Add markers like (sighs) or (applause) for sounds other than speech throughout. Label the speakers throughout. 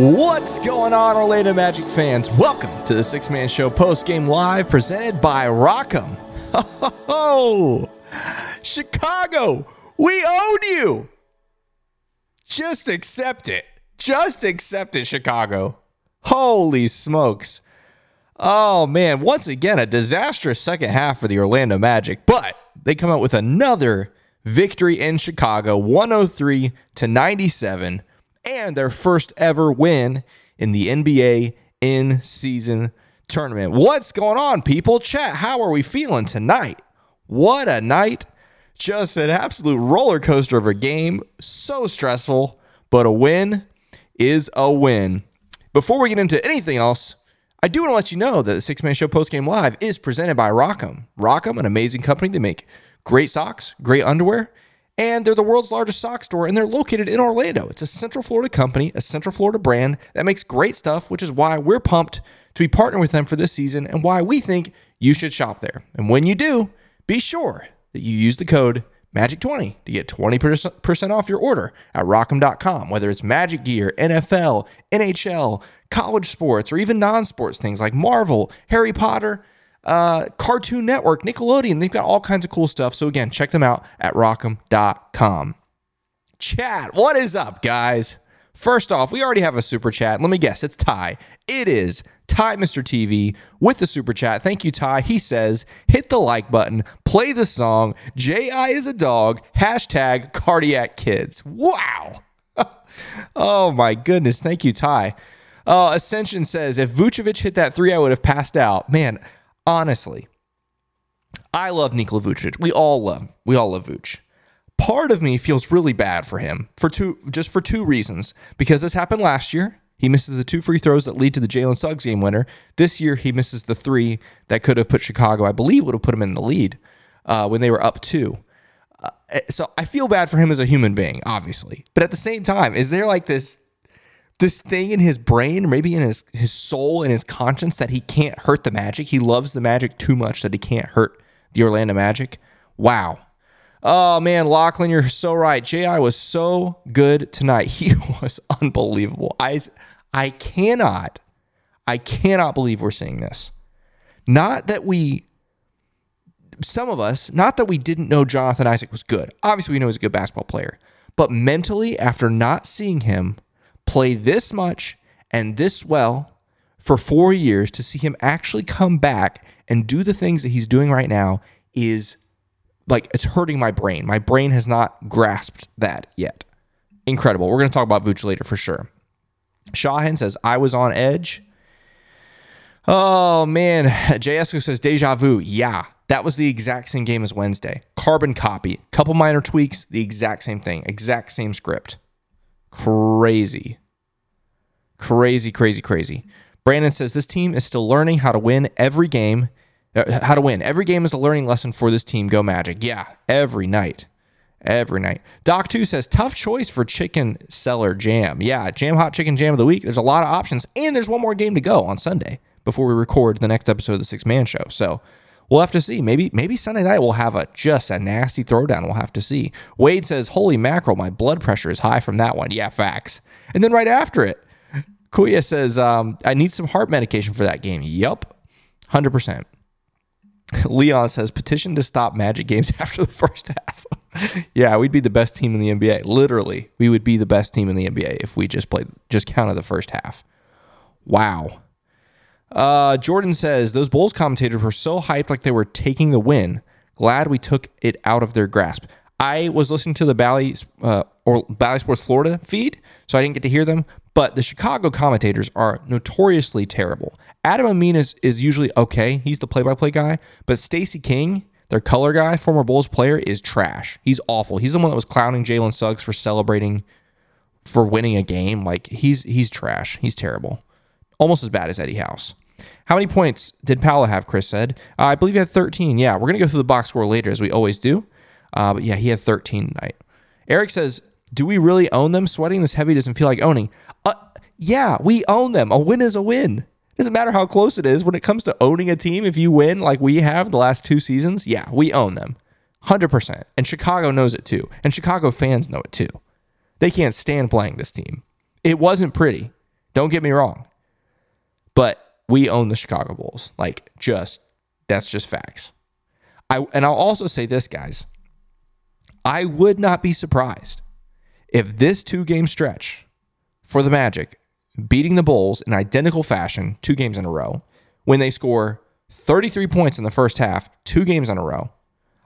Speaker 1: What's going on, Orlando Magic fans? Welcome to the Sixth Man Show post game live presented by RockEm. (laughs) Oh, Chicago, we own you. Just accept it. Just accept it, Chicago. Holy smokes. Oh, man. Once again, a disastrous second half for the Orlando Magic, but they come out with another victory in Chicago 103 to 97 and their first ever win in the NBA in season tournament. What's going on, people? Chat, how are we feeling tonight? What a night. Just an absolute roller coaster of a game. So stressful, but a win is a win. Before we get into anything else, I do want to let you know that the Sixth Man Show Post Game Live is presented by RockEm. RockEm, an amazing company. They make great socks, great underwear, and they're the world's largest sock store, and they're located in Orlando. It's a Central Florida company, a Central Florida brand that makes great stuff, which is why we're pumped to be partnering with them for this season and why we think you should shop there. And when you do, be sure that you use the code MAGIC20 to get 20% off your order at RockEm.com, whether it's Magic Gear, NFL, NHL, college sports, or even non sports things like Marvel, Harry Potter uh, Cartoon Network, Nickelodeon. They've got all kinds of cool stuff. So again, check them out at RockEm.com. Chat, what is up, guys? First off, we already have a super chat. Let me guess, it's Ty. It is Ty Mr. TV with the super chat. Thank you, Ty. He says, hit the like button, play the song, J.I. is a dog, hashtag cardiac kids. Wow. (laughs) oh my goodness. Thank you, Ty. Uh, Ascension says, if Vucevic hit that three, I would have passed out. Man, honestly, I love Nikola Vucevic. We all love, we all love Vooch. Part of me feels really bad for him for two, just for two reasons. Because this happened last year. He misses the two free throws that lead to the Jalen Suggs game winner. This year, he misses the three that could have put Chicago, I believe, would have put him in the lead uh, when they were up two. Uh, so I feel bad for him as a human being, obviously. But at the same time, is there like this this thing in his brain, maybe in his his soul and his conscience that he can't hurt the Magic. He loves the Magic too much that he can't hurt the Orlando Magic. Wow. Oh man, Lachlan, you're so right. Ji was so good tonight. (laughs) He was unbelievable. I I cannot I cannot believe we're seeing this. Not that we some of us, not that we didn't know Jonathan Isaac was good. Obviously, we know he's a good basketball player. But mentally, after not seeing him play this much and this well for four years to see him actually come back and do the things that he's doing right now is like it's hurting my brain. My brain has not grasped that yet. Incredible. We're going to talk about Vooch later for sure. Shahin says, I was on edge. Oh, man. JSO says, deja vu. Yeah, that was the exact same game as Wednesday. Carbon copy. Couple minor tweaks, the exact same thing, exact same script. Crazy. Crazy, crazy, crazy. Brandon says this team is still learning how to win every game. Uh, how to win. Every game is a learning lesson for this team. Go Magic. Yeah, every night. Every night. Doc 2 says tough choice for chicken cellar jam. Yeah, jam hot chicken jam of the week. There's a lot of options. And there's one more game to go on Sunday before we record the next episode of the Sixth Man Show. So We'll have to see. Maybe maybe Sunday night we'll have a just a nasty throwdown. We'll have to see. Wade says, "Holy mackerel, my blood pressure is high from that one." Yeah, facts. And then right after it, Kuya says, um, "I need some heart medication for that game." Yup, hundred percent. (laughs) Leon says, "Petition to stop Magic games (laughs) after the first half." (laughs) yeah, we'd be the best team in the NBA. Literally, we would be the best team in the NBA if we just played, just counted the first half. Wow. Uh, Jordan says those Bulls commentators were so hyped like they were taking the win. Glad we took it out of their grasp. I was listening to the Bally uh, or Bally Sports Florida feed, so I didn't get to hear them. But the Chicago commentators are notoriously terrible. Adam Amin is, is usually okay; he's the play-by-play guy. But Stacey King, their color guy, former Bulls player, is trash. He's awful. He's the one that was clowning Jalen Suggs for celebrating for winning a game. Like he's he's trash. He's terrible. Almost as bad as Eddie House. How many points did Paolo have? Chris said. Uh, I believe he had 13. Yeah, we're gonna go through the box score later as we always do. Uh, but yeah, he had 13 tonight. Eric says, "Do we really own them? Sweating this heavy doesn't feel like owning." Uh, yeah, we own them. A win is a win. Doesn't matter how close it is. When it comes to owning a team, if you win like we have the last two seasons, yeah, we own them. 100%. And Chicago knows it too. And Chicago fans know it too. They can't stand playing this team. It wasn't pretty. Don't get me wrong. But we own the Chicago Bulls. Like just that's just facts. I and I'll also say this guys. I would not be surprised if this two-game stretch for the Magic beating the Bulls in identical fashion two games in a row when they score 33 points in the first half, two games in a row.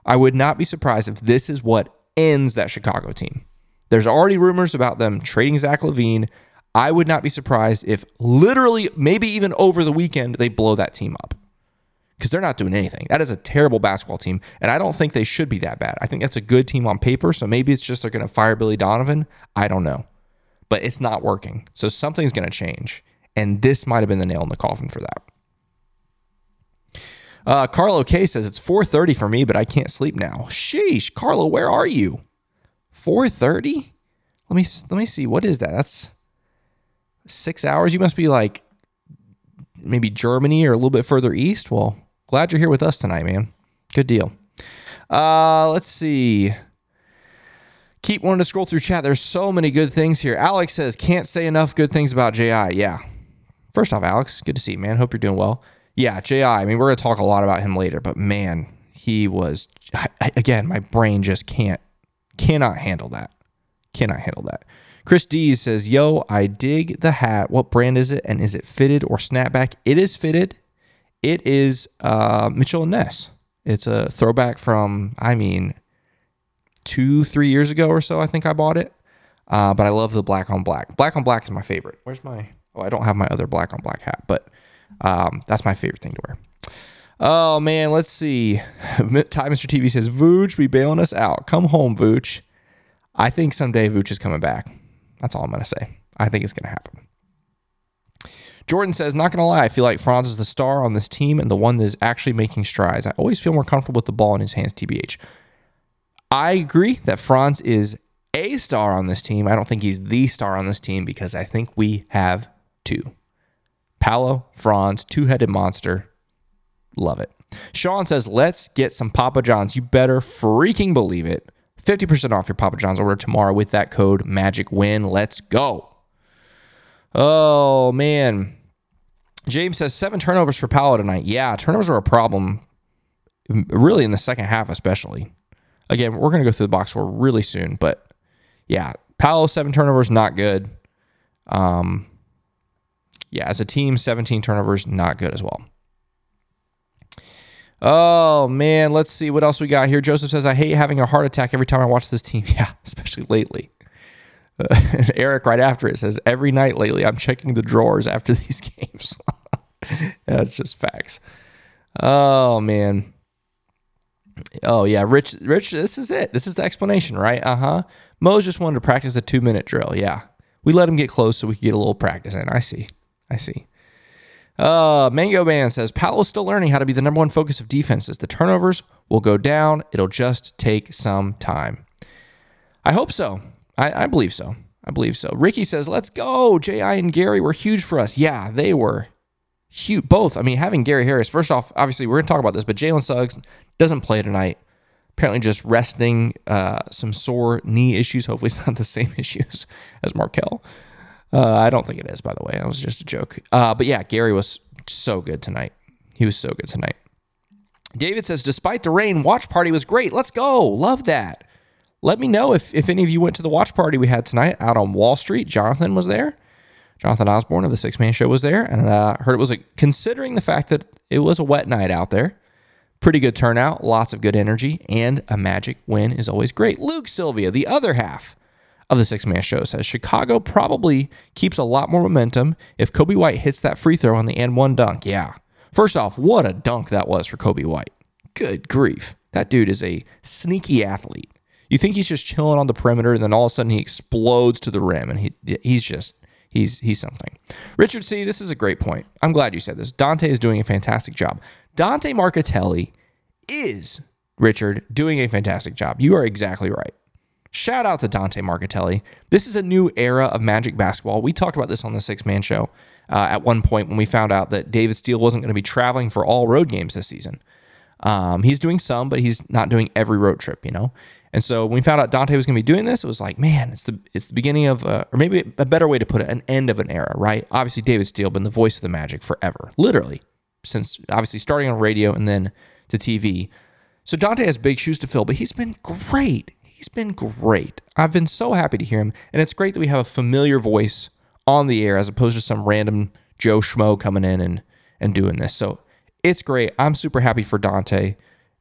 Speaker 1: I would not be surprised if this is what ends that Chicago team. There's already rumors about them trading Zach LaVine. I would not be surprised if literally, maybe even over the weekend, they blow that team up because they're not doing anything. That is a terrible basketball team, and I don't think they should be that bad. I think that's a good team on paper. So maybe it's just they're going to fire Billy Donovan. I don't know, but it's not working. So something's going to change, and this might have been the nail in the coffin for that. Uh, Carlo K says it's 4:30 for me, but I can't sleep now. Sheesh, Carlo, where are you? 4:30? Let me let me see. What is that? That's six hours. You must be like maybe Germany or a little bit further east. Well, glad you're here with us tonight, man. Good deal. Uh, let's see. Keep wanting to scroll through chat. There's so many good things here. Alex says, can't say enough good things about JI. Yeah. First off, Alex, good to see you, man. Hope you're doing well. Yeah, JI. I mean, we're going to talk a lot about him later, but man, he was, again, my brain just can't, cannot handle that. Cannot handle that. Chris D says, Yo, I dig the hat. What brand is it? And is it fitted or snapback? It is fitted. It is uh, Mitchell and Ness. It's a throwback from, I mean, two, three years ago or so. I think I bought it. Uh, but I love the black on black. Black on black is my favorite. Where's my? Oh, I don't have my other black on black hat, but um, that's my favorite thing to wear. Oh man, let's see. (laughs) Ty Mr. TV says Vooch be bailing us out. Come home, Vooch. I think someday Vooch is coming back. That's all I'm going to say. I think it's going to happen. Jordan says, not going to lie, I feel like Franz is the star on this team and the one that is actually making strides. I always feel more comfortable with the ball in his hands, TBH. I agree that Franz is a star on this team. I don't think he's the star on this team because I think we have two. Paolo, Franz, two headed monster. Love it. Sean says, let's get some Papa John's. You better freaking believe it. 50% off your Papa John's order tomorrow with that code Magic Win. Let's go. Oh, man. James says seven turnovers for Paolo tonight. Yeah, turnovers are a problem, really in the second half, especially. Again, we're going to go through the box score really soon, but yeah, Paolo, seven turnovers, not good. Um, yeah, as a team, 17 turnovers, not good as well. Oh man, let's see what else we got here. Joseph says, "I hate having a heart attack every time I watch this team." (laughs) Yeah, especially lately. Uh, (laughs) Eric, right after it, says, "Every night lately, I'm checking the drawers after (laughs) these games." That's just facts. Oh man. Oh yeah, Rich. Rich, this is it. This is the explanation, right? Uh huh. Mo's just wanted to practice a two minute drill. Yeah, we let him get close so we could get a little practice in. I see. I see. Uh, Mango Man says Paolo's still learning how to be the number one focus of defenses. The turnovers will go down. It'll just take some time. I hope so. I, I believe so. I believe so. Ricky says, "Let's go." Ji and Gary were huge for us. Yeah, they were huge. Both. I mean, having Gary Harris. First off, obviously we're gonna talk about this, but Jalen Suggs doesn't play tonight. Apparently, just resting uh, some sore knee issues. Hopefully, it's not the same (laughs) issues as Markelle. Uh, I don't think it is, by the way. That was just a joke. Uh, but yeah, Gary was so good tonight. He was so good tonight. David says, despite the rain, watch party was great. Let's go. Love that. Let me know if, if any of you went to the watch party we had tonight out on Wall Street. Jonathan was there. Jonathan Osborne of the Sixth Man Show was there, and I uh, heard it was a, considering the fact that it was a wet night out there. Pretty good turnout, lots of good energy, and a magic win is always great. Luke Sylvia, the other half of the Sixth Man Show, says Chicago probably keeps a lot more momentum if Coby White hits that free throw on the and one dunk. Yeah. First off, what a dunk that was for Coby White. Good grief. That dude is a sneaky athlete. You think he's just chilling on the perimeter, and then all of a sudden he explodes to the rim, and he he's just he's he's something. Richard C, this is a great point. I'm glad you said this. Dante is doing a fantastic job. Dante Marchitelli is Richard doing a fantastic job. You are exactly right. Shout out to Dante Marchitelli. This is a new era of Magic basketball. We talked about this on the Sixth Man Show uh, at one point when we found out that David Steele wasn't going to be traveling for all road games this season. Um, he's doing some, but he's not doing every road trip, you know. And so when we found out Dante was going to be doing this, it was like, man, it's the it's the beginning of, uh, or maybe a better way to put it, an end of an era, right? Obviously, David Steele been the voice of the Magic forever, literally, since obviously starting on radio and then to TV. So Dante has big shoes to fill, but he's been great. He's been great. I've been so happy to hear him, and it's great that we have a familiar voice on the air as opposed to some random Joe Schmo coming in and and doing this. So it's great. I'm super happy for Dante.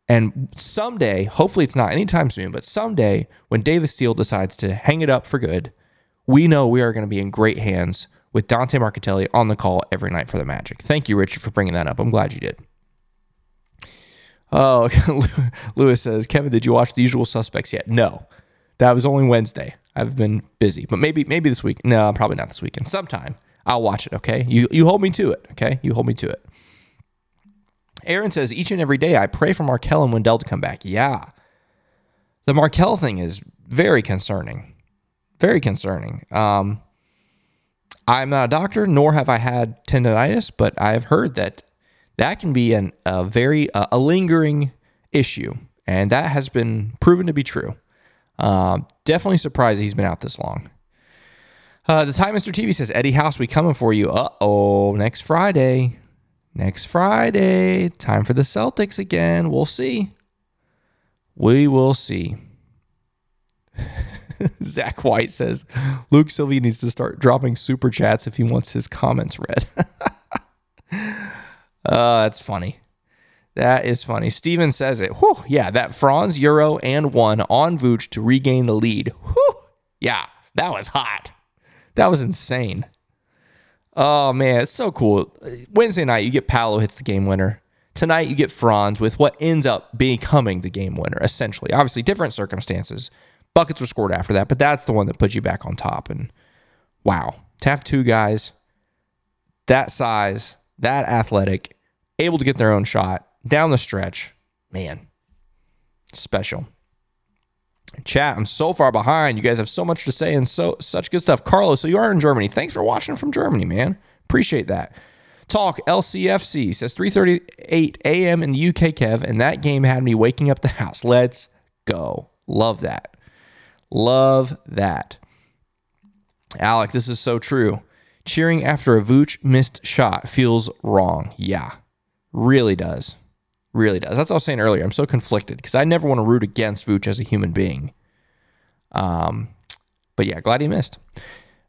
Speaker 1: And someday, hopefully it's not anytime soon, but someday when David Steele decides to hang it up for good, we know we are going to be in great hands with Dante Marchitelli on the call every night for the Magic. Thank you, Richard, for bringing that up. I'm glad you did. Oh, (laughs) Lewis says, Kevin, did you watch The Usual Suspects yet? No, that was only Wednesday. I've been busy, but maybe maybe this week. No, probably not this weekend. Sometime I'll watch it. Okay, you you hold me to it. Okay, you hold me to it. Aaron says, each and every day I pray for Markelle and Wendell to come back. Yeah. The Markelle thing is very concerning. Very concerning. Um, I'm not a doctor, nor have I had tendonitis, but I've heard that that can be an, a very uh, a lingering issue, and that has been proven to be true. Uh, definitely surprised he's been out this long. Uh, the time Mr. TV says, Eddie House, we coming for you. Uh oh, next Friday next Friday. Time for the Celtics again. We'll see. We will see. (laughs) Zach White says Luke Sylvia needs to start dropping super chats if he wants his comments read. (laughs) uh, that's funny. That is funny. Steven says it. Whew, yeah, that Franz Euro and one on Vooch to regain the lead. Whew, yeah, that was hot. That was insane. Oh man, it's so cool. Wednesday night you get Paolo hits the game winner. Tonight you get Franz with what ends up becoming the game winner, essentially. Obviously, different circumstances. Buckets were scored after that, but that's the one that puts you back on top. And wow, to have two guys that size, that athletic, able to get their own shot down the stretch, man, special. Chat, I'm so far behind. You guys have so much to say and so such good stuff. Carlos, so you are in Germany. Thanks for watching from Germany, man. Appreciate that. Talk LCFC says 3:38 a.m. in the UK, Kev, and that game had me waking up the house. Let's go. Love that. Love that. Alec, this is so true. Cheering after a Vooch missed shot feels wrong. Yeah, really does. Really does. That's what I was saying earlier. I'm so conflicted because I never want to root against Vooch as a human being. Um, but yeah, glad he missed.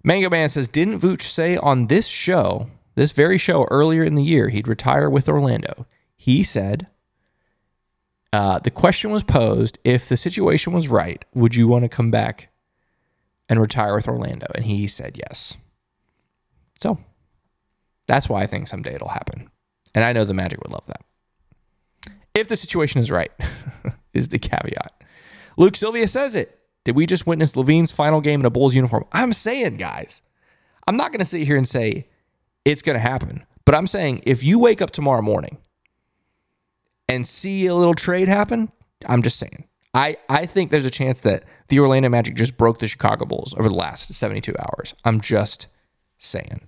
Speaker 1: Mango Man says, didn't Vooch say on this show, this very show earlier in the year, he'd retire with Orlando? He said, uh, the question was posed if the situation was right, would you want to come back and retire with Orlando? And he said yes. So that's why I think someday it'll happen. And I know the Magic would love that if the situation is right, (laughs) is the caveat. Luke Sylvia says it. Did we just witness LaVine's final game in a Bulls uniform? I'm saying, guys, I'm not going to sit here and say it's going to happen, but I'm saying if you wake up tomorrow morning and see a little trade happen, I'm just saying. I, I think there's a chance that the Orlando Magic just broke the Chicago Bulls over the last 72 hours. I'm just saying.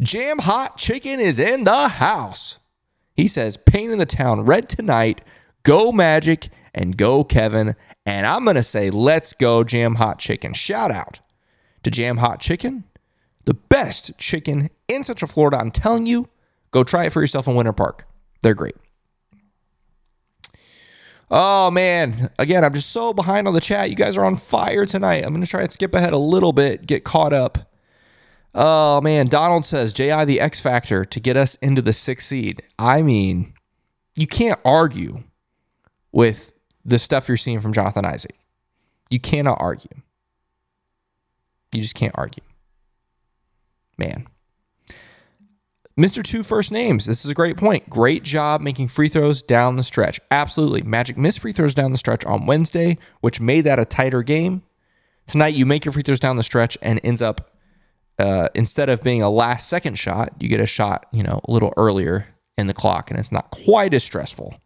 Speaker 1: Jam Hot Chicken is in the house. He says, Pain in the Town, Red Tonight, Go Magic, and Go Kevin. And I'm going to say, let's go Jam Hot Chicken. Shout out to Jam Hot Chicken, the best chicken in Central Florida. I'm telling you, go try it for yourself in Winter Park. They're great. Oh man, again, I'm just so behind on the chat. You guys are on fire tonight. I'm going to try and skip ahead a little bit, get caught up. Oh man, Donald says JI the X factor to get us into the sixth seed. I mean, you can't argue with the stuff you're seeing from Jonathan Isaac. You cannot argue. You just can't argue. Man. Mr. Two First Names. This is a great point. Great job making free throws down the stretch. Absolutely. Magic missed free throws down the stretch on Wednesday, which made that a tighter game. Tonight, you make your free throws down the stretch and ends up uh, instead of being a last second shot, you get a shot, you know, a little earlier in the clock, and it's not quite as stressful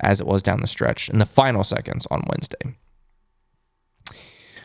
Speaker 1: as it was down the stretch in the final seconds on Wednesday.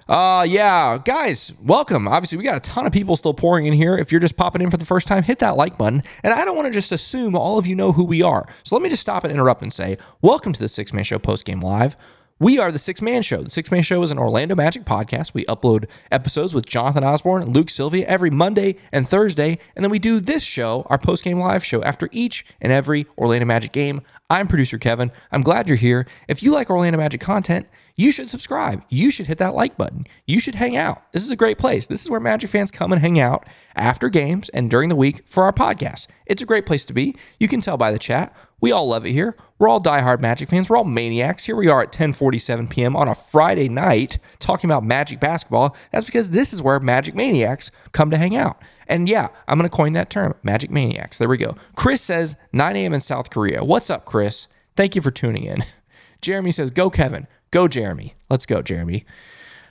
Speaker 1: Uh yeah, guys, welcome. Obviously, we got a ton of people still pouring in here. If you're just popping in for the first time, hit that like button. And I don't want to just assume all of you know who we are. So let me just stop and interrupt and say, welcome to the Sixth Man Show post game live. We are the Sixth Man Show. The Sixth Man Show is an Orlando Magic podcast. We upload episodes with Jonathan Osborne and Luke Sylvia every Monday and Thursday. And then we do this show, our post game live show, after each and every Orlando Magic game. I'm producer Kevin. I'm glad you're here. If you like Orlando Magic content, you should subscribe. You should hit that like button. You should hang out. This is a great place. This is where Magic fans come and hang out after games and during the week for our podcast. It's a great place to be. You can tell by the chat. We all love it here. We're all diehard Magic fans. We're all maniacs. Here we are at 10:47 p.m. on a Friday night talking about Magic basketball. That's because this is where Magic maniacs come to hang out. And yeah, I'm going to coin that term, Magic maniacs. There we go. Chris says 9 a.m. in South Korea. What's up, Chris? Thank you for tuning in. (laughs) Jeremy says, "Go Kevin. Go Jeremy. Let's go, Jeremy."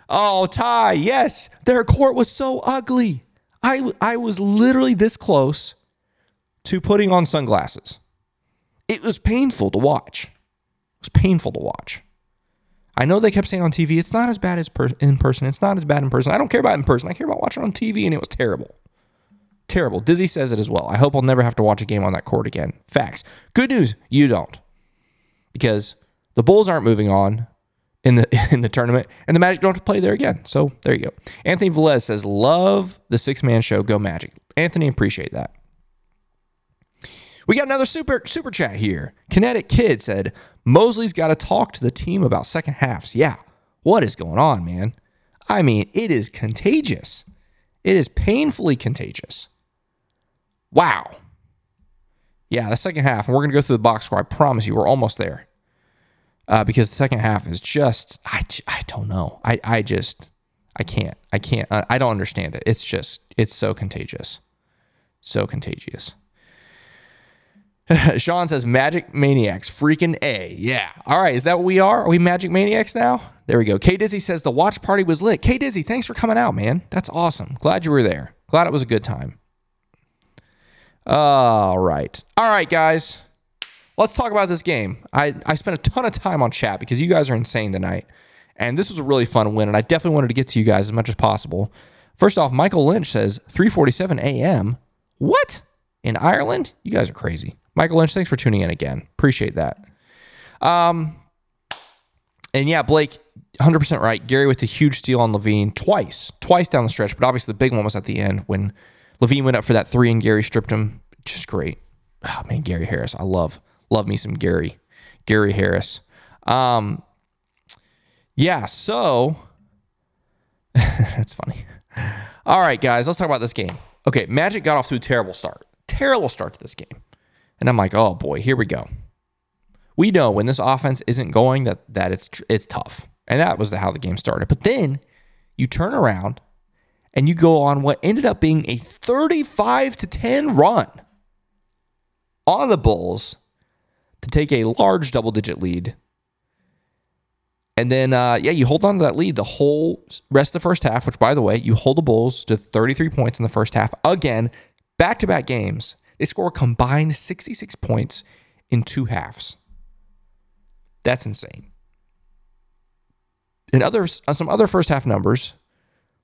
Speaker 1: Oh, Ty, yes. Their court was so ugly. I I was literally this close to putting on sunglasses. It was painful to watch. It was painful to watch. I know they kept saying on TV, it's not as bad as per- in person. It's not as bad in person. I don't care about in person. I care about watching on TV, and it was terrible. Terrible. Dizzy says it as well. I hope I'll never have to watch a game on that court again. Facts. Good news, you don't. Because the Bulls aren't moving on in the (laughs) in the tournament, and the Magic don't have to play there again. So there you go. Anthony Velez says, "Love the sixth man show. Go Magic." Anthony, appreciate that. We got another super super chat here. Kinetic Kid said Mosley's got to talk to the team about second halves. Yeah, what is going on, man? I mean, it is contagious. It is painfully contagious. Wow. Yeah, the second half, and we're gonna go through the box score. I promise you, we're almost there. Uh, because the second half is just, I, I don't know. I, I just, I can't, I can't, I, don't understand it. It's just, it's so contagious, so contagious. (laughs) Sean says Magic Maniacs, freaking A. Yeah. All right. Is that what we are? Are we Magic Maniacs now? There we go. K Dizzy says the watch party was lit. K Dizzy, thanks for coming out, man. That's awesome. Glad you were there. Glad it was a good time. All right. All right, guys. Let's talk about this game. I, I spent a ton of time on chat because you guys are insane tonight. And this was a really fun win, and I definitely wanted to get to you guys as much as possible. First off, Michael Lynch says 3:47 a.m. What? In Ireland? You guys are crazy. Michael Lynch, thanks for tuning in again. Appreciate that. Um, and yeah, Blake, 100% right. Gary with the huge steal on LaVine twice, twice down the stretch, but obviously the big one was at the end when LaVine went up for that three and Gary stripped him. Just great. Oh man, Gary Harris. I love, love me some Gary. Gary Harris. Um, yeah, so (laughs) that's funny. All right, guys, let's talk about this game. Okay, Magic got off to a terrible start. Terrible start to this game. And I'm like, oh boy, here we go. We know when this offense isn't going that that it's it's tough. And that was the, how the game started. But then you turn around and you go on what ended up being a 35 to 10 run on the Bulls to take a large double digit lead. And then, uh, yeah, you hold on to that lead the whole rest of the first half, which, by the way, you hold the Bulls to 33 points in the first half. Again, back to back games. They score a combined 66 points in two halves. That's insane. In other, uh, some other first half numbers,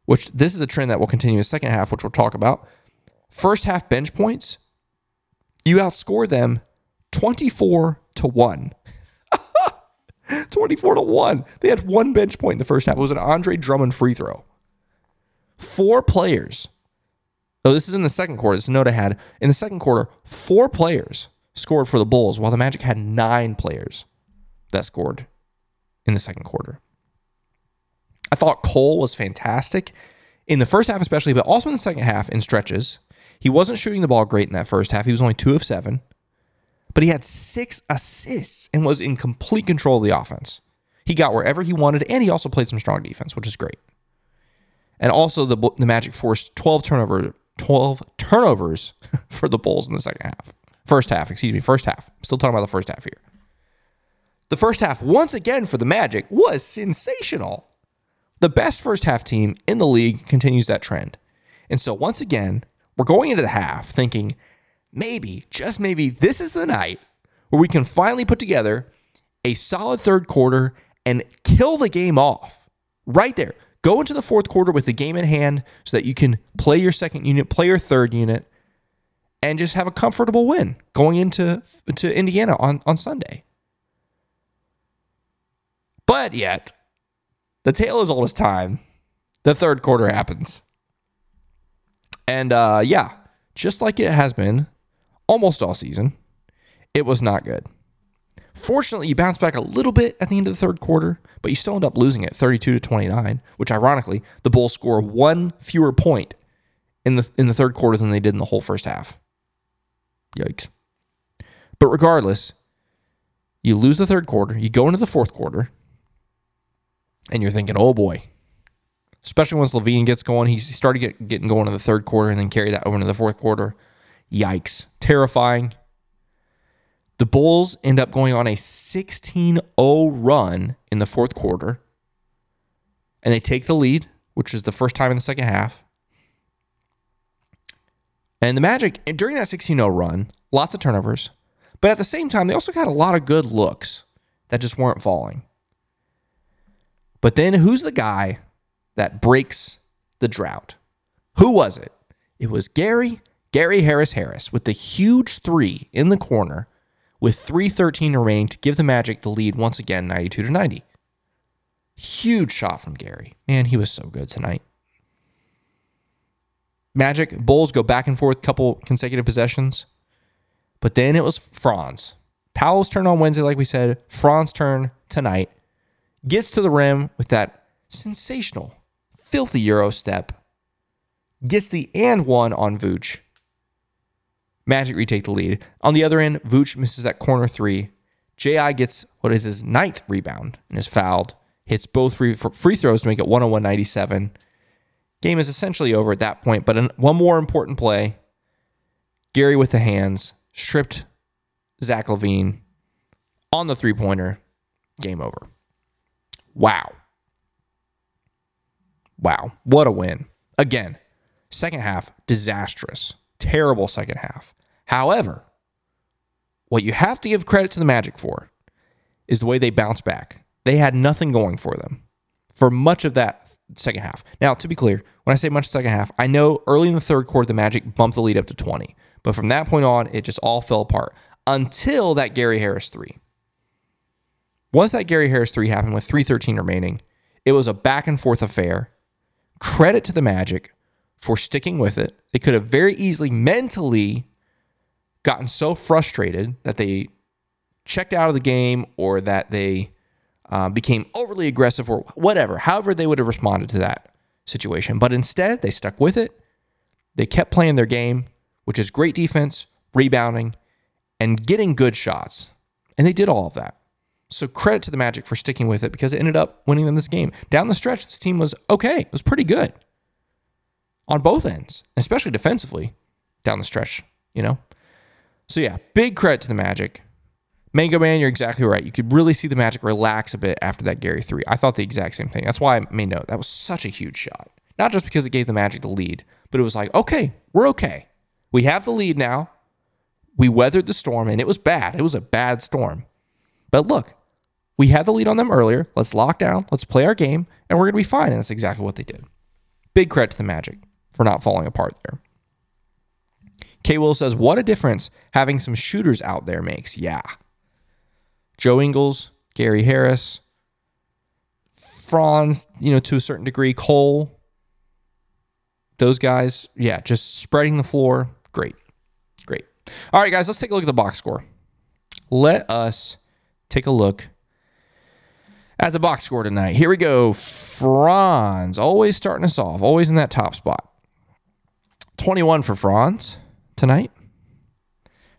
Speaker 1: which this is a trend that will continue in the second half, which we'll talk about. First half bench points, you outscore them 24 to 1. (laughs) 24 to 1. They had one bench point in the first half. It was an Andre Drummond free throw. Four players. So this is in the second quarter. This I had. In the second quarter, four players scored for the Bulls, while the Magic had nine players that scored in the second quarter. I thought Cole was fantastic in the first half, especially, but also in the second half in stretches. He wasn't shooting the ball great in that first half. He was only two of seven, but he had six assists and was in complete control of the offense. He got wherever he wanted, and he also played some strong defense, which is great. And also, the the Magic forced 12 turnover 12 turnovers (laughs) for the Bulls in the second half. First half, excuse me, first half. I'm still talking about the first half here. The first half, once again for the Magic, was sensational. The best first half team in the league continues that trend. And so, once again, we're going into the half thinking maybe, just maybe, this is the night where we can finally put together a solid third quarter and kill the game off right there. Go into the fourth quarter with the game in hand so that you can play your second unit, play your third unit, and just have a comfortable win going into to Indiana on, on Sunday. But yet, the tale is old as time. The third quarter happens. And uh, yeah, just like it has been almost all season, it was not good. Fortunately, you bounce back a little bit at the end of the third quarter, but you still end up losing it 32 to 29, which ironically, the Bulls score one fewer point in the in the third quarter than they did in the whole first half. Yikes. But regardless, you lose the third quarter, you go into the fourth quarter, and you're thinking, oh boy. Especially once LaVine gets going, he started get, getting going in the third quarter and then carry that over into the fourth quarter. Yikes. Terrifying. The Bulls end up going on a 16 0 run in the fourth quarter. And they take the lead, which is the first time in the second half. And the Magic, during that 16 0 run, lots of turnovers. But at the same time, they also got a lot of good looks that just weren't falling. But then who's the guy that breaks the drought? Who was it? It was Gary, Gary Harris Harris with the huge three in the corner with 313 remaining to give the Magic the lead once again 92 to 90. Huge shot from Gary. Man, he was so good tonight. Magic Bulls go back and forth couple consecutive possessions. But then it was Franz. Paolo's turn on Wednesday, like we said. Franz' turn tonight. Gets to the rim with that sensational, filthy Euro step. Gets the and one on Vooch. Magic retake the lead. On the other end, Vooch misses that corner three. JI gets what is his ninth rebound and is fouled. Hits both free, free throws to make it 101 97. Game is essentially over at that point, but an, one more important play. Gary with the hands stripped Zach LaVine on the three pointer. Game over. Wow. Wow. What a win. Again, second half, disastrous. Terrible second half. However, what you have to give credit to the Magic for is the way they bounced back. They had nothing going for them for much of that second half. Now, to be clear, when I say much second half, I know early in the third quarter, the Magic bumped the lead up to 20. But from that point on, it just all fell apart until that Gary Harris three. Once that Gary Harris three happened with 313 remaining, it was a back and forth affair. Credit to the Magic for sticking with it. They could have very easily mentally gotten so frustrated that they checked out of the game or that they uh, became overly aggressive or whatever, however they would have responded to that situation. But instead, they stuck with it. They kept playing their game, which is great defense, rebounding, and getting good shots. And they did all of that. So credit to the Magic for sticking with it because it ended up winning them this game. Down the stretch, this team was okay. It was pretty good on both ends, especially defensively down the stretch, you know? So yeah, big credit to the Magic. Mango Man, you're exactly right. You could really see the Magic relax a bit after that Gary three. I thought the exact same thing. That's why I made note. That was such a huge shot. Not just because it gave the Magic the lead, but it was like, okay, we're okay. We have the lead now. We weathered the storm, and it was bad. It was a bad storm. But look, we had the lead on them earlier. Let's lock down. Let's play our game, and we're going to be fine. And that's exactly what they did. Big credit to the Magic for not falling apart there. K. Will says, What a difference having some shooters out there makes. Yeah. Joe Ingles, Gary Harris, Franz, you know, to a certain degree, Cole, those guys, yeah, just spreading the floor. Great. Great. All right, guys, let's take a look at the box score. Let us take a look at the box score tonight. Here we go. Franz, always starting us off, always in that top spot. 21 for Franz tonight.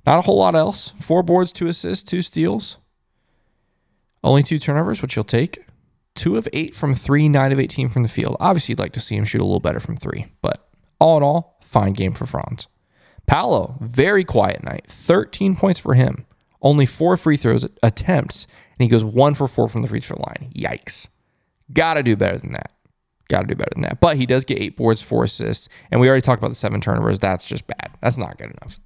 Speaker 1: Not a whole lot else. Four boards, two assists, two steals. Only two turnovers, which you'll take. Two of eight from three, nine of 18 from the field. Obviously, you'd like to see him shoot a little better from three, but all in all, fine game for Franz. Paolo, very quiet night. 13 points for him. Only four free throws attempts, and he goes one for four from the free throw line. Yikes. Got to do better than that. Got to do better than that. But he does get eight boards, four assists, and we already talked about the seven turnovers. That's just bad. That's not good enough.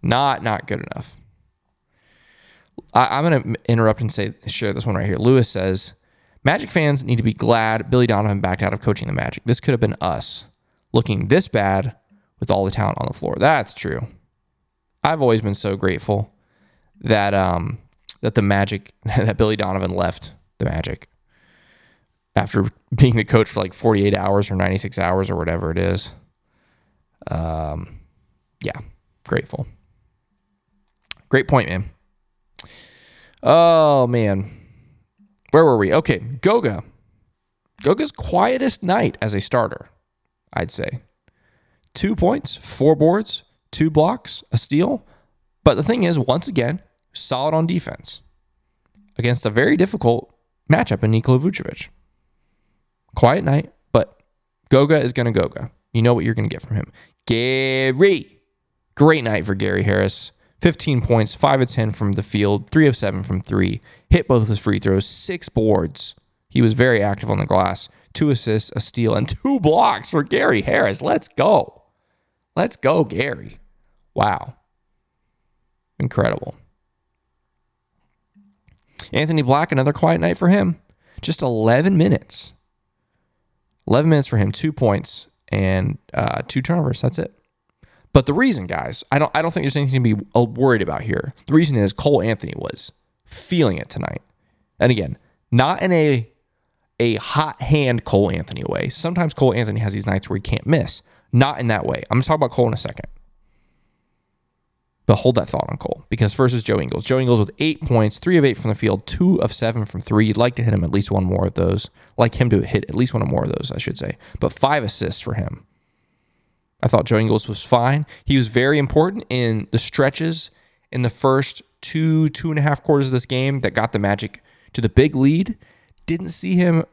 Speaker 1: Not not good enough. I, am going to interrupt and say share this one right here. Lewis says Magic fans need to be glad Billy Donovan backed out of coaching the Magic. This could have been us looking this bad with all the talent on the floor. That's true. I've always been so grateful that um that the Magic (laughs) that Billy Donovan left the Magic after being the coach for like 48 hours or 96 hours or whatever it is. Um, yeah, grateful. Great point, man. Oh man, where were we? Okay, Goga. Goga's quietest night as a starter, I'd say. Two points, four boards, two blocks, a steal. But the thing is, once again, solid on defense against a very difficult matchup in Nikola Vucevic. Quiet night, but Goga is going to Goga. You know what you're going to get from him. Gary. Great night for Gary Harris. 15 points, 5 of 10 from the field, 3 of 7 from 3. Hit both of his free throws, 6 boards. He was very active on the glass. 2 assists, a steal, and 2 blocks for Gary Harris. Let's go. Let's go, Gary. Wow. Incredible. Anthony Black, another quiet night for him. Just 11 minutes. 11 minutes for him, two points and uh, two turnovers. That's it. But the reason, guys, I don't I don't think there's anything to be uh, worried about here. The reason is Cole Anthony was feeling it tonight. And again, not in a a hot hand Cole Anthony way. Sometimes Cole Anthony has these nights where he can't miss. Not in that way. I'm gonna talk about Cole in a second. But hold that thought on Cole because is Joe Ingles. Joe Ingles with eight points, three of eight from the field, two of seven from three. You'd like to hit him at least one more of those. Like him to hit at least one or more of those, I should say. But five assists for him. I thought Joe Ingles was fine. He was very important in the stretches in the first two, two and a half quarters of this game that got the Magic to the big lead. Didn't see him.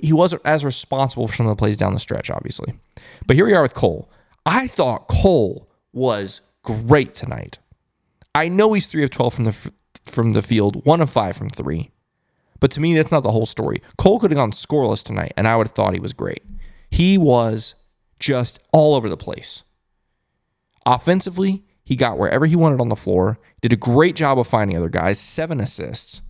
Speaker 1: He wasn't as responsible for some of the plays down the stretch, obviously. But here we are with Cole. I thought Cole was great tonight. I know he's three of twelve from the from the field, one of five from three. But to me, that's not the whole story. Cole could have gone scoreless tonight, and I would have thought he was great. He was just all over the place. Offensively, he got wherever he wanted on the floor, did a great job of finding other guys, seven assists.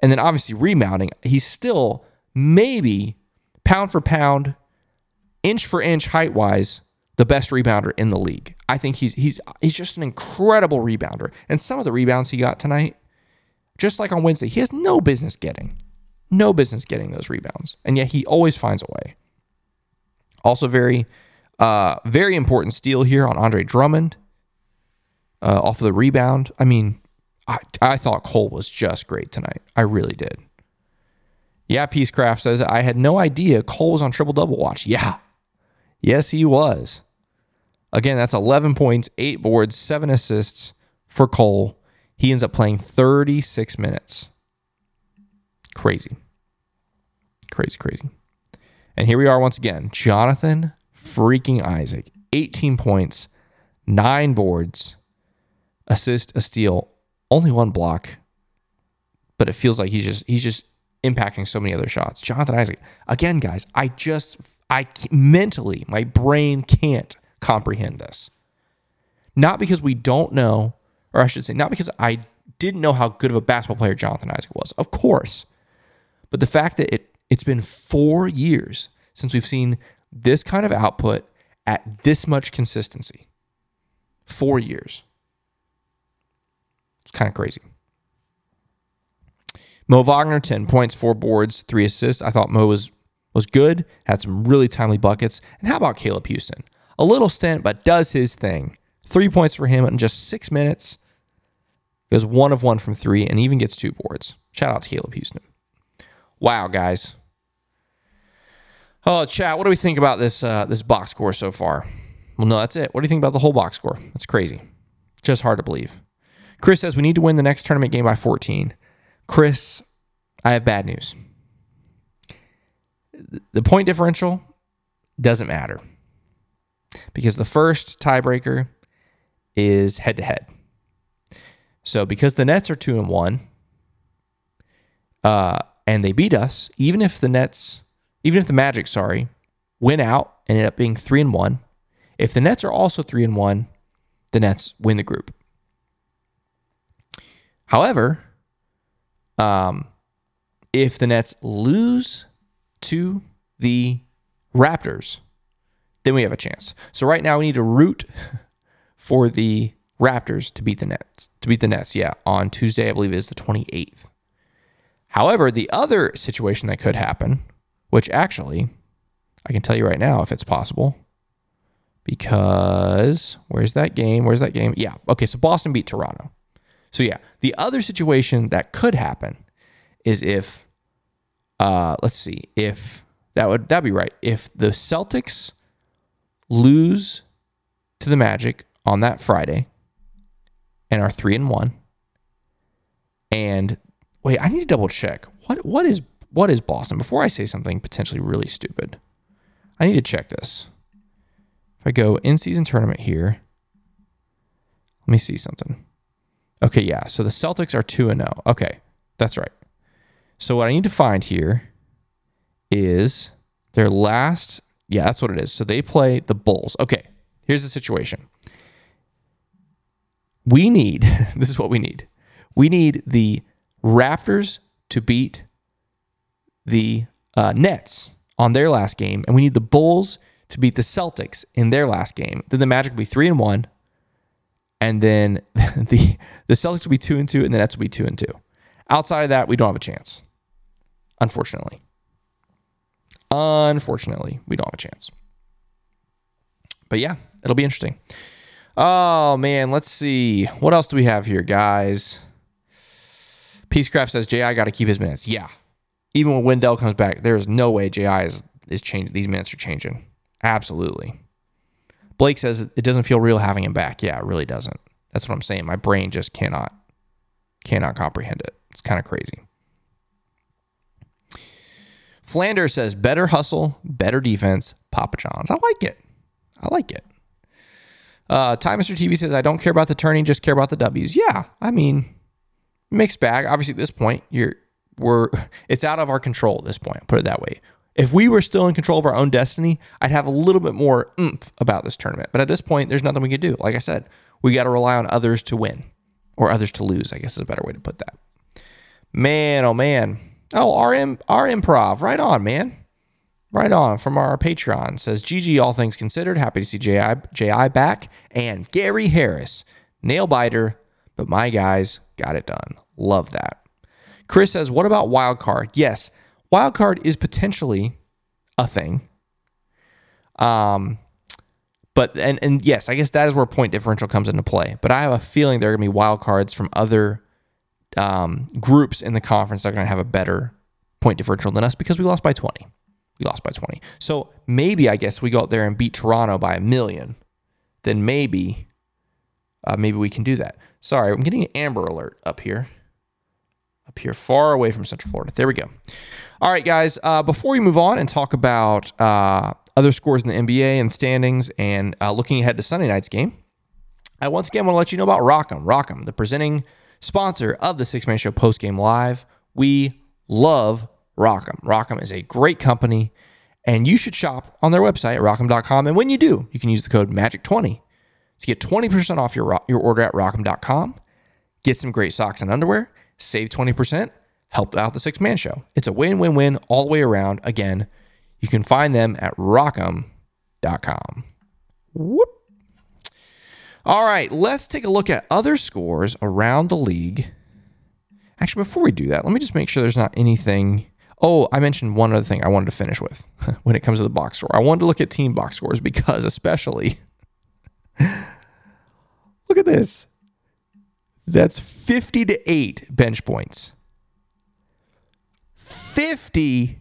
Speaker 1: And then obviously rebounding, he's still maybe pound for pound, inch for inch height wise, the best rebounder in the league. I think he's he's he's just an incredible rebounder. And some of the rebounds he got tonight, just like on Wednesday, he has no business getting. No business getting those rebounds. And yet he always finds a way. Also very uh very important steal here on Andre Drummond. Uh, off of the rebound. I mean, I, I thought Cole was just great tonight. I really did. Yeah, Peacecraft says, I had no idea Cole was on triple double watch. Yeah. Yes, he was. Again, that's 11 points, eight boards, seven assists for Cole. He ends up playing 36 minutes. Crazy. Crazy, crazy. And here we are once again. Jonathan freaking Isaac. 18 points, nine boards, assist, a steal, only one block. But it feels like he's just he's just impacting so many other shots. Jonathan Isaac. Again, guys, I just I mentally, my brain can't comprehend this. Not because we don't know, or I should say, not because I didn't know how good of a basketball player Jonathan Isaac was, of course, but the fact that it it's been four years since we've seen this kind of output at this much consistency. Four years. It's kind of crazy. Mo Wagner, 10 points, four boards, three assists. I thought Mo was was good, had some really timely buckets. And how about Caleb Houstan? A little stint, but does his thing. Three points for him in just six minutes. Goes one of one from three and even gets two boards. Shout out to Caleb Houstan. Wow, guys. Oh, chat. What do we think about this uh, this box score so far? Well, no, that's it. What do you think about the whole box score? That's crazy. Just hard to believe. Chris says we need to win the next tournament game by 14. Chris, I have bad news the point differential doesn't matter because the first tiebreaker is head to head. So because the Nets are two and one, uh, and they beat us, even if the Nets, even if the Magic, sorry, win out and end up being three and one, if the Nets are also three and one, the Nets win the group. However, um, if the Nets lose to the Raptors, then we have a chance. So right now we need to root (laughs) for the Raptors to beat the Nets. To beat the Nets, yeah, on Tuesday, I believe it is the 28th. However, the other situation that could happen, which actually I can tell you right now if it's possible, because where's that game? Where's that game? Yeah, okay, so Boston beat Toronto. So yeah, the other situation that could happen is if uh, let's see if that would that be right. If the Celtics lose to the Magic on that Friday and are three and one, and wait, I need to double check what what is what is Boston before I say something potentially really stupid. I need to check this. If I go in season tournament here, let me see something. Okay, yeah. So the Celtics are 2 and 0. Okay. That's right. So what I need to find here is their last. Yeah, that's what it is. So they play the Bulls. Okay, here's the situation. We need, (laughs) this is what we need. We need the Raptors to beat the uh, Nets on their last game, and we need the Bulls to beat the Celtics in their last game. Then the Magic will be three and one, and then (laughs) the the Celtics will be two and two, and the Nets will be two and two. Outside of that, we don't have a chance. Unfortunately. Unfortunately, we don't have a chance. But yeah, it'll be interesting. Oh man, let's see. What else do we have here, guys? Peacecraft says Ji got to keep his minutes. Yeah, even when Wendell comes back, there is no way Ji is is changing. These minutes are changing. Absolutely. Blake says it doesn't feel real having him back. Yeah, it really doesn't. That's what I'm saying. My brain just cannot cannot comprehend it. It's kind of crazy. Flanders says better hustle, better defense, Papa John's. I like it. I like it. Uh, Time Mr. TV says I don't care about the turning, just care about the W's. Yeah, I mean, mixed bag. Obviously, at this point, you're we're (laughs) it's out of our control at this point. Put it that way. If we were still in control of our own destiny, I'd have a little bit more oomph about this tournament. But at this point, there's nothing we could do. Like I said, we got to rely on others to win or others to lose, I guess is a better way to put that. Man, oh man. Oh, our, our improv. Right on, man. Right on from our Patreon says GG, all things considered. Happy to see JI, JI back. And Gary Harris, nail biter, but my guys got it done. Love that. Chris says, What about wildcard? Yes, wildcard is potentially a thing. Um, but and and yes, I guess that is where point differential comes into play. But I have a feeling there are going to be wild cards from other um, groups in the conference that are going to have a better point differential than us because we lost by 20. We lost by 20. So maybe I guess we go out there and beat Toronto by a million. Then maybe, uh, maybe we can do that. Sorry, I'm getting an Amber Alert up here, up here, far away from Central Florida. There we go. All right, guys. Uh, before we move on and talk about uh, other scores in the NBA and standings and uh, looking ahead to Sunday night's game, I once again want to let you know about RockEm. RockEm, the presenting sponsor of the Sixth Man Show post game live. We love RockEm. RockEm is a great company, and you should shop on their website at RockEm.com. And when you do, you can use the code MAGIC20 to get 20% off your, your order at RockEm.com. Get some great socks and underwear, save 20%, help out the Sixth Man Show. It's a win win win all the way around. Again, you can find them at RockEm.com. Whoop. All right, let's take a look at other scores around the league. Actually, before we do that, let me just make sure there's not anything. Oh, I mentioned one other thing I wanted to finish with (laughs) when it comes to the box score. I wanted to look at team box scores because, especially, (laughs) look at this. That's 50 to 8 bench points. 50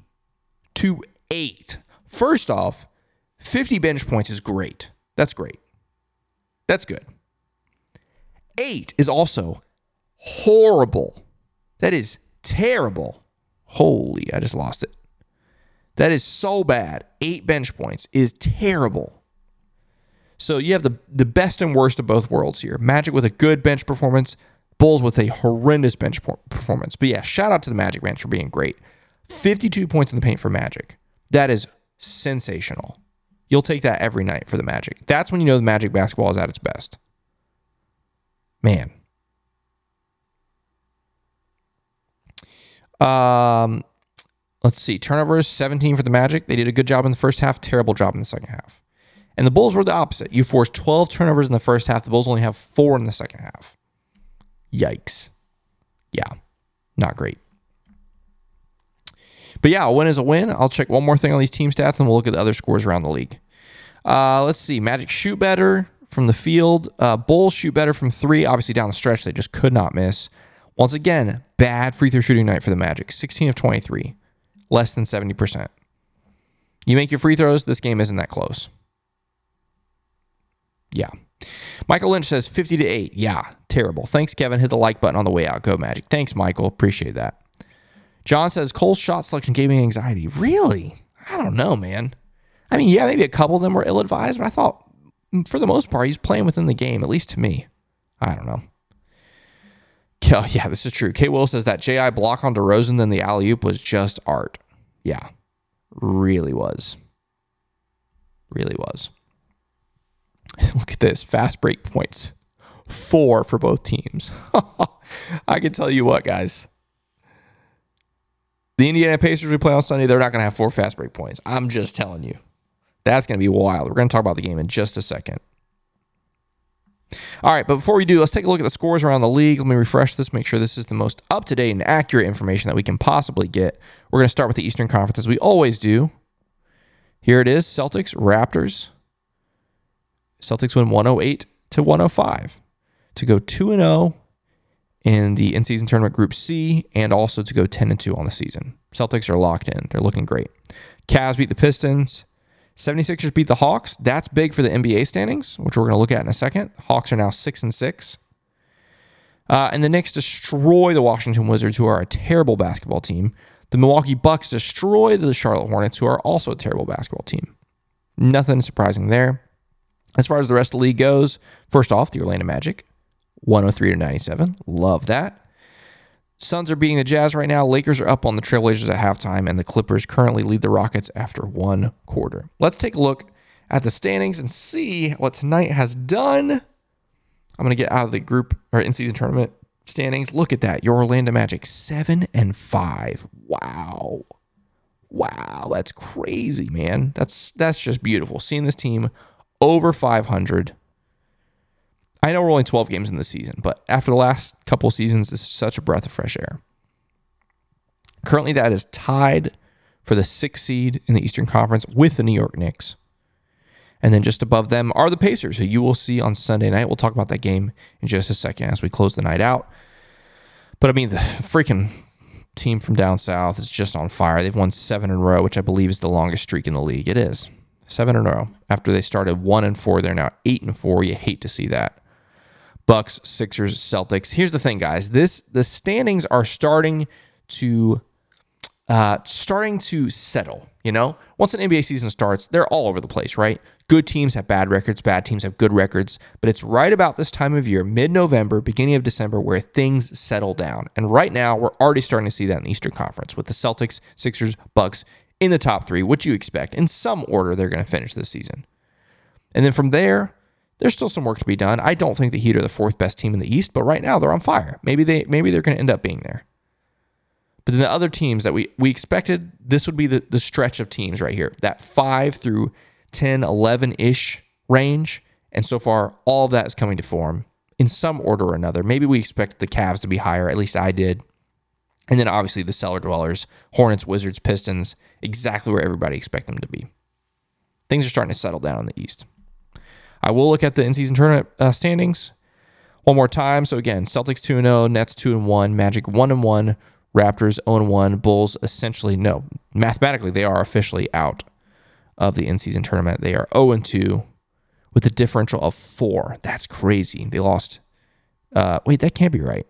Speaker 1: to eight. First off, 50 bench points is great. That's great. That's good. Eight is also horrible. That is terrible. Holy, I just lost it. That is so bad. Eight bench points is terrible. So you have the, the best and worst of both worlds here. Magic with a good bench performance, Bulls with a horrendous bench performance. But yeah, shout out to the Magic bench for being great. 52 points in the paint for Magic. That is sensational. You'll take that every night for the Magic. That's when you know the Magic basketball is at its best. Man. Um, let's see. Turnovers 17 for the Magic. They did a good job in the first half, terrible job in the second half. And the Bulls were the opposite. You forced 12 turnovers in the first half. The Bulls only have four in the second half. Yikes. Yeah, not great. But yeah, a win is a win. I'll check one more thing on these team stats and we'll look at the other scores around the league. Uh, let's see. Magic shoot better from the field. Uh, Bulls shoot better from three. Obviously, down the stretch, they just could not miss. Once again, bad free throw shooting night for the Magic 16 of 23, less than 70%. You make your free throws, this game isn't that close. Yeah. Michael Lynch says 50 to 8. Yeah, terrible. Thanks, Kevin. Hit the like button on the way out. Go Magic. Thanks, Michael. Appreciate that. John says Cole's shot selection gave me anxiety. Really? I don't know, man. I mean, yeah, maybe a couple of them were ill advised, but I thought mm, for the most part he's playing within the game, at least to me. I don't know. Oh, (laughs) yeah, this is true. K. Will says that JI block on DeRozan, then the alley oop was just art. Yeah, really was. Really was. (laughs) Look at this fast break points. Four for both teams. (laughs) I can tell you what, guys. The Indiana Pacers we play on Sunday, they're not going to have four fast break points. I'm just telling you. That's going to be wild. We're going to talk about the game in just a second. All right, but before we do, let's take a look at the scores around the league. Let me refresh this, make sure this is the most up to date and accurate information that we can possibly get. We're going to start with the Eastern Conference as we always do. Here it is Celtics, Raptors. Celtics win 108 to 105 to go 2 and 0 in the in season tournament group C and also to go 10 and 2 on the season. Celtics are locked in. They're looking great. Cavs beat the Pistons. 76ers beat the Hawks. That's big for the NBA standings, which we're going to look at in a second. Hawks are now 6 and 6. Uh, and the Knicks destroy the Washington Wizards, who are a terrible basketball team. The Milwaukee Bucks destroy the Charlotte Hornets, who are also a terrible basketball team. Nothing surprising there. As far as the rest of the league goes, first off, the Orlando Magic, 103 to 97. Love that. Suns are beating the Jazz right now. Lakers are up on the Trailblazers at halftime, and the Clippers currently lead the Rockets after one quarter. Let's take a look at the standings and see what tonight has done. I'm going to get out of the group or in season tournament standings. Look at that. Your Orlando Magic, seven and five. Wow. Wow. That's crazy, man. That's that's just beautiful. Seeing this team over 500 I know we're only 12 games in the season, but after the last couple seasons, it's such a breath of fresh air. Currently, that is tied for the sixth seed in the Eastern Conference with the New York Knicks. And then just above them are the Pacers, who you will see on Sunday night. We'll talk about that game in just a second as we close the night out. But I mean, the freaking team from down south is just on fire. They've won seven in a row, which I believe is the longest streak in the league. It is seven in a row. After they started one and four, they're now eight and four. You hate to see that. Bucks, Sixers, Celtics. Here's the thing, guys. This the standings are starting to uh, starting to settle. You know, once an NBA season starts, they're all over the place, right? Good teams have bad records, bad teams have good records, but it's right about this time of year, mid November, beginning of December, where things settle down. And right now, we're already starting to see that in the Eastern Conference with the Celtics, Sixers, Bucks in the top three. What you expect? In some order, they're going to finish this season. And then from there, there's still some work to be done. I don't think the Heat are the fourth best team in the East, but right now they're on fire. Maybe they maybe they're going to end up being there. But then the other teams that we we expected this would be the, the stretch of teams right here. That 5 through 10, 11-ish range, and so far all of that is coming to form in some order or another. Maybe we expected the Cavs to be higher, at least I did. And then obviously the cellar dwellers, Hornets, Wizards, Pistons, exactly where everybody expect them to be. Things are starting to settle down in the East. I will look at the in-season tournament uh, standings one more time. So again, Celtics 2 0, Nets 2 1, Magic 1 1, Raptors 0 1, Bulls essentially no, mathematically they are officially out of the in-season tournament. They are 0 2 with a differential of 4. That's crazy. They lost uh, wait, that can't be right.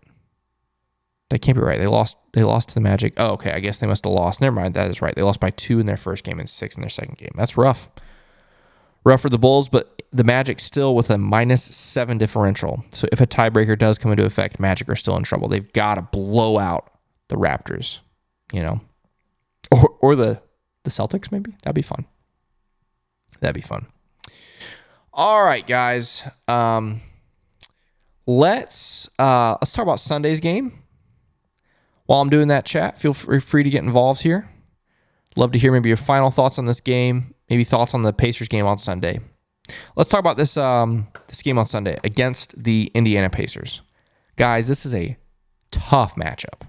Speaker 1: That can't be right. They lost they lost to the Magic. Oh, okay. I guess they must have lost. Never mind. That is right. They lost by 2 in their first game and 6 in their second game. That's rough rough for the Bulls, but the Magic still with a minus seven differential. So if a tiebreaker does come into effect, Magic are still in trouble. They've got to blow out the Raptors, you know, or or the the Celtics. Maybe that'd be fun. That'd be fun. All right, guys. Um, let's uh, let's talk about Sunday's game. While I'm doing that chat, feel free to get involved here. Love to hear maybe your final thoughts on this game maybe thoughts on the Pacers game on Sunday. Let's talk about this um, this game on Sunday against the Indiana Pacers. Guys, this is a tough matchup.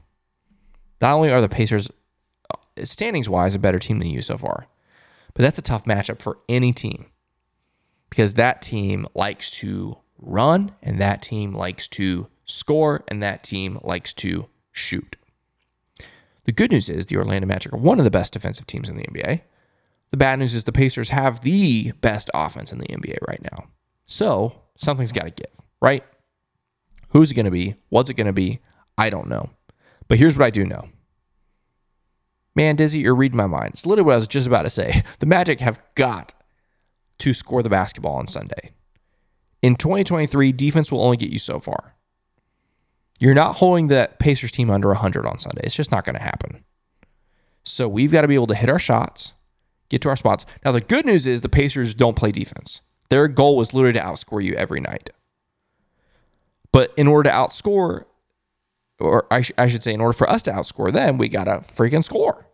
Speaker 1: Not only are the Pacers uh, standings wise a better team than you so far, but that's a tough matchup for any team because that team likes to run and that team likes to score and that team likes to shoot. The good news is the Orlando Magic are one of the best defensive teams in the NBA. The bad news is the Pacers have the best offense in the NBA right now. So something's got to give, right? Who's it going to be? What's it going to be? I don't know. But here's what I do know. Man, Dizzy, you're reading my mind. It's literally what I was just about to say. (laughs) The Magic have got to score the basketball on Sunday. In 2023, defense will only get you so far. You're not holding that Pacers team under 100 on Sunday. It's just not going to happen. So we've got to be able to hit our shots get to our spots. Now, the good news is the Pacers don't play defense. Their goal was literally to outscore you every night. But in order to outscore, or I, sh- I should say, in order for us to outscore them, we got to freaking score.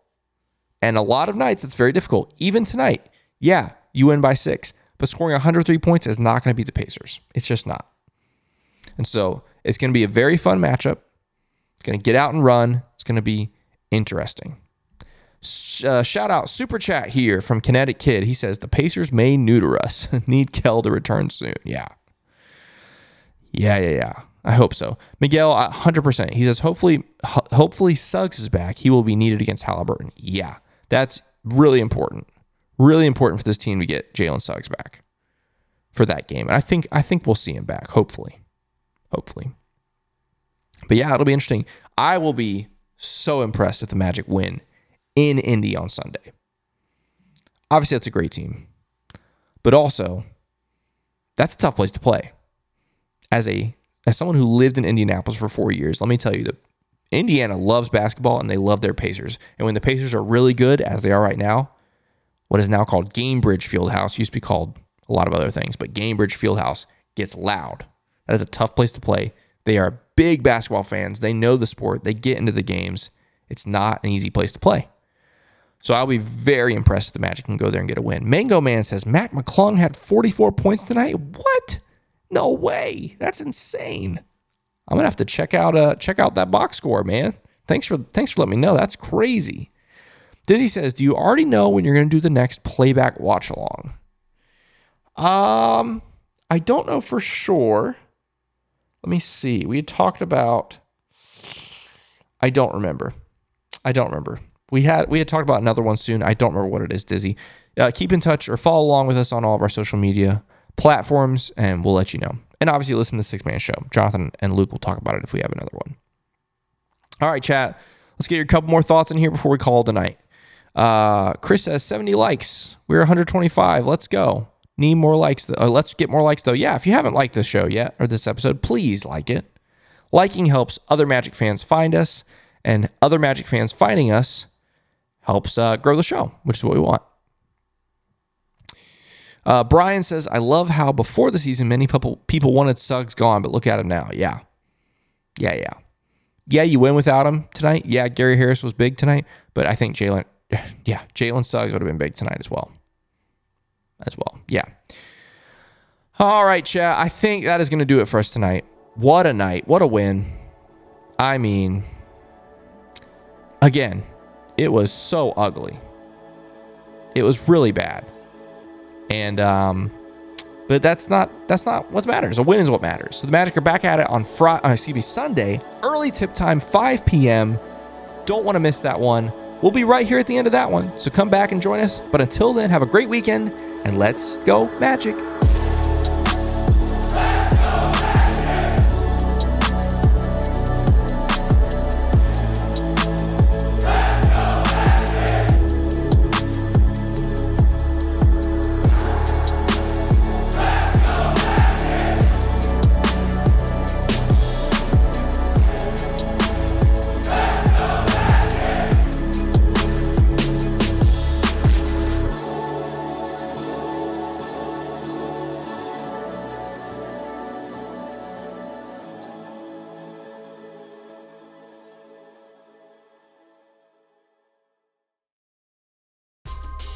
Speaker 1: And a lot of nights, it's very difficult. Even tonight, yeah, you win by six, but scoring 103 points is not going to beat the Pacers. It's just not. And so it's going to be a very fun matchup. It's going to get out and run. It's going to be interesting. Uh, shout out super chat here from Kinetic Kid. He says the Pacers may neuter us. (laughs) Need Kell to return soon. Yeah, Yeah, yeah, yeah. I hope so. Miguel, uh, hundred percent. He says hopefully, ho- hopefully Suggs is back. He will be needed against Halliburton. Yeah, that's really important. Really important for this team to get Jalen Suggs back for that game. And I think I think we'll see him back. Hopefully, hopefully. But yeah, it'll be interesting. I will be so impressed if the Magic win in Indy on Sunday. Obviously, that's a great team, but also that's a tough place to play. As a as someone who lived in Indianapolis for four years, let me tell you that Indiana loves basketball and they love their Pacers. And when the Pacers are really good, as they are right now, what is now called Gainbridge Fieldhouse used to be called a lot of other things, but Gainbridge Fieldhouse gets loud. That is a tough place to play. They are big basketball fans. They know the sport. They get into the games. It's not an easy place to play. So I'll be very impressed if the Magic can go there and get a win. Mango Man says Mac McClung had 44 points tonight. What? No way. That's insane. I'm gonna have to check out uh check out that box score, man. Thanks for thanks for letting me know. That's crazy. Dizzy says, "Do you already know when you're gonna do the next playback watch along?" Um, I don't know for sure. Let me see. We had talked about. I don't remember. I don't remember. We had we had talked about another one soon. I don't remember what it is. Dizzy, uh, keep in touch or follow along with us on all of our social media platforms, and we'll let you know. And obviously, listen to the Sixth Man Show. Jonathan and Luke will talk about it if we have another one. All right, chat. Let's get your couple more thoughts in here before we call tonight. Uh, Chris says 70 likes. We're 125. Let's go. Need more likes. Uh, let's get more likes though. Yeah, if you haven't liked this show yet or this episode, please like it. Liking helps other Magic fans find us, and other Magic fans finding us helps uh, grow the show, which is what we want. Uh, Brian says, I love how before the season, many people, people wanted Suggs gone, but look at him now. Yeah. Yeah, yeah. Yeah, you win without him tonight. Yeah, Gary Harris was big tonight, but I think Jalen, (sighs) yeah, Jalen Suggs would have been big tonight as well. As well. Yeah. All right, chat. I think that is going to do it for us tonight. What a night. What a win. I mean, again, it was so ugly. It was really bad. And um, but that's not that's not what matters. A win is what matters. So the Magic are back at it on Friday, uh, excuse me, Sunday, early tip time, 5 p.m. Don't want to miss that one. We'll be right here at the end of that one. So come back and join us. But until then, have a great weekend and let's go Magic.